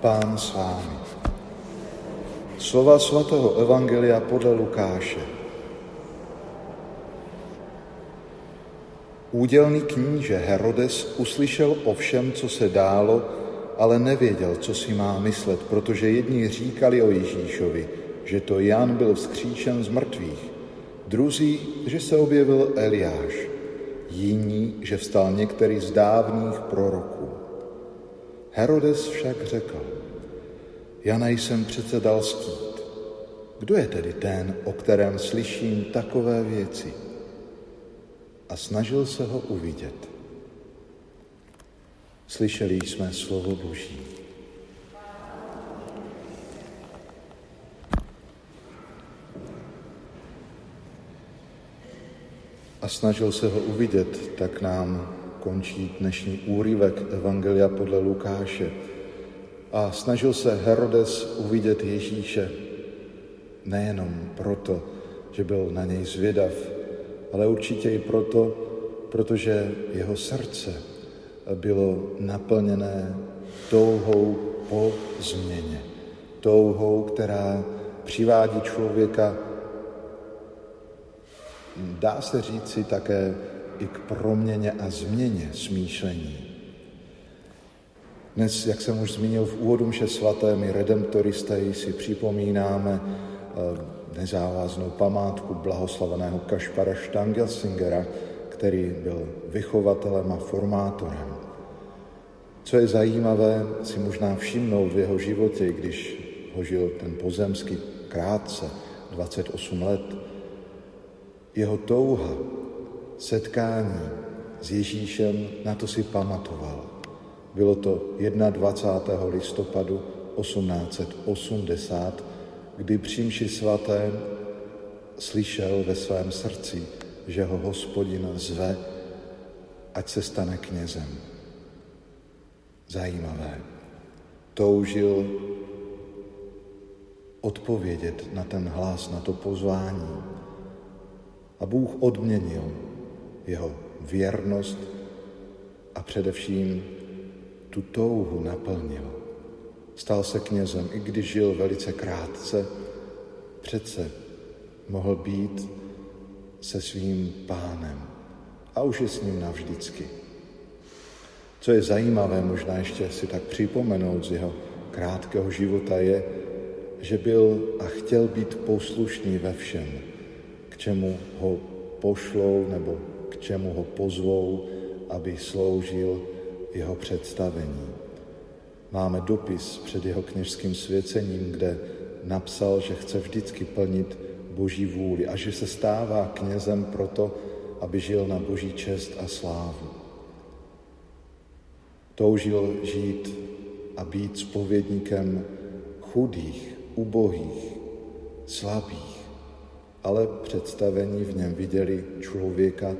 Pán s vámi. Slova svatého Evangelia podle Lukáše. Údělný kníže Herodes uslyšel o všem, co se dálo, ale nevěděl, co si má myslet, protože jedni říkali o Ježíšovi, že to Jan byl vzkříšen z mrtvých, druzí, že se objevil Eliáš, jiní, že vstal některý z dávných proroků. Herodes však řekl, Jana jsem přece dal stít. Kdo je tedy ten, o kterém slyším takové věci? A snažil se ho uvidět. Slyšeli jsme slovo Boží. A snažil se ho uvidět, tak nám končí dnešní úryvek Evangelia podle Lukáše. A snažil se Herodes uvidět Ježíše nejenom proto, že byl na něj zvědav, ale určitě i proto, protože jeho srdce bylo naplněné touhou po změně. Touhou, která přivádí člověka, dá se říci také i k proměně a změně smýšlení. Dnes, jak jsem už zmínil v úvodu mše svaté, my redemptoristé si připomínáme eh, nezávaznou památku blahoslaveného Kašpara Štangelsingera, který byl vychovatelem a formátorem. Co je zajímavé si možná všimnout v jeho životě, když ho žil ten pozemský krátce, 28 let, jeho touha setkání s Ježíšem, na to si pamatoval. Bylo to 21. listopadu 1880, kdy při mši svaté slyšel ve svém srdci, že ho hospodin zve, ať se stane knězem. Zajímavé. Toužil odpovědět na ten hlas, na to pozvání. A Bůh odměnil jeho věrnost a především tu touhu naplnil. Stal se knězem, i když žil velice krátce, přece mohl být se svým pánem a už je s ním navždycky. Co je zajímavé, možná ještě si tak připomenout z jeho krátkého života, je, že byl a chtěl být poslušný ve všem, k čemu ho pošlou nebo čemu ho pozvou, aby sloužil jeho představení. Máme dopis před jeho kněžským svěcením, kde napsal, že chce vždycky plnit boží vůli a že se stává knězem proto, aby žil na boží čest a slávu. Toužil žít a být spovědníkem chudých, ubohých, slabých, ale představení v něm viděli člověka,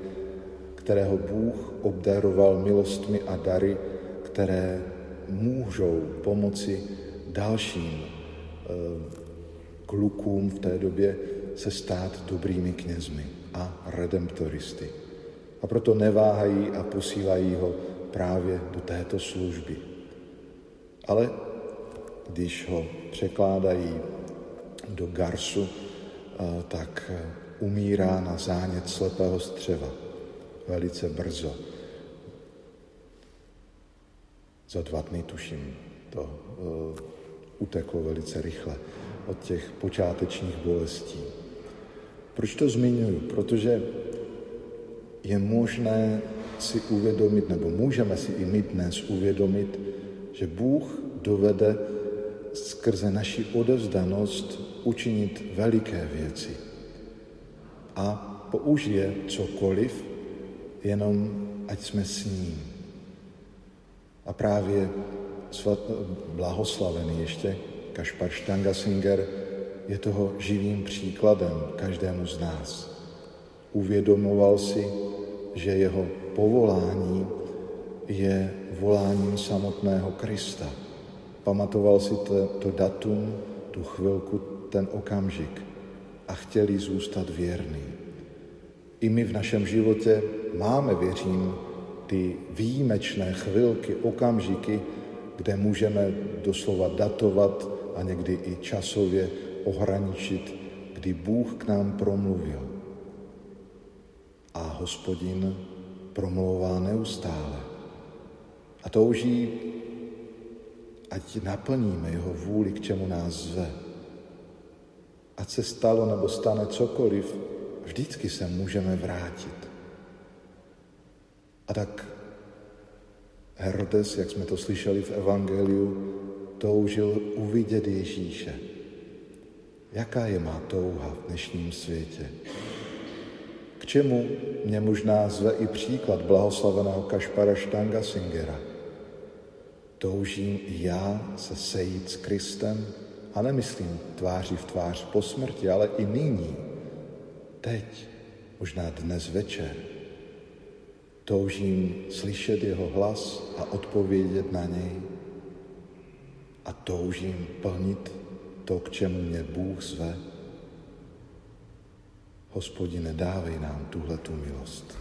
kterého Bůh obdaroval milostmi a dary, které můžou pomoci dalším eh, klukům v té době se stát dobrými knězmi a redemptoristy. A proto neváhají a posílají ho právě do této služby. Ale když ho překládají do Garsu, eh, tak eh, umírá na zánět slepého střeva velice brzo. Za dva dny, tuším, to uh, uteklo velice rychle od těch počátečních bolestí. Proč to zmiňuji? Protože je možné si uvědomit, nebo můžeme si i my dnes uvědomit, že Bůh dovede skrze naši odevzdanost učinit veliké věci. A použije cokoliv, jenom ať jsme s ním. A právě svat, blahoslavený ještě Kašpar Štangasinger je toho živým příkladem každému z nás. Uvědomoval si, že jeho povolání je voláním samotného Krista. Pamatoval si to, to datum, tu chvilku, ten okamžik a chtěli zůstat věrný. I my v našem životě máme, věřím, ty výjimečné chvilky, okamžiky, kde můžeme doslova datovat a někdy i časově ohraničit, kdy Bůh k nám promluvil. A hospodin promlouvá neustále. A touží, ať naplníme jeho vůli, k čemu nás zve. Ať se stalo nebo stane cokoliv, vždycky se můžeme vrátit. A tak Herodes, jak jsme to slyšeli v Evangeliu, toužil uvidět Ježíše. Jaká je má touha v dnešním světě? K čemu mě možná zve i příklad blahoslaveného Kašpara Singera. Toužím i já se sejít s Kristem a nemyslím tváři v tvář po smrti, ale i nyní, teď, možná dnes večer. Toužím slyšet jeho hlas a odpovědět na něj. A toužím plnit to, k čemu mě Bůh zve. Hospodine, dávej nám tuhle tu milost.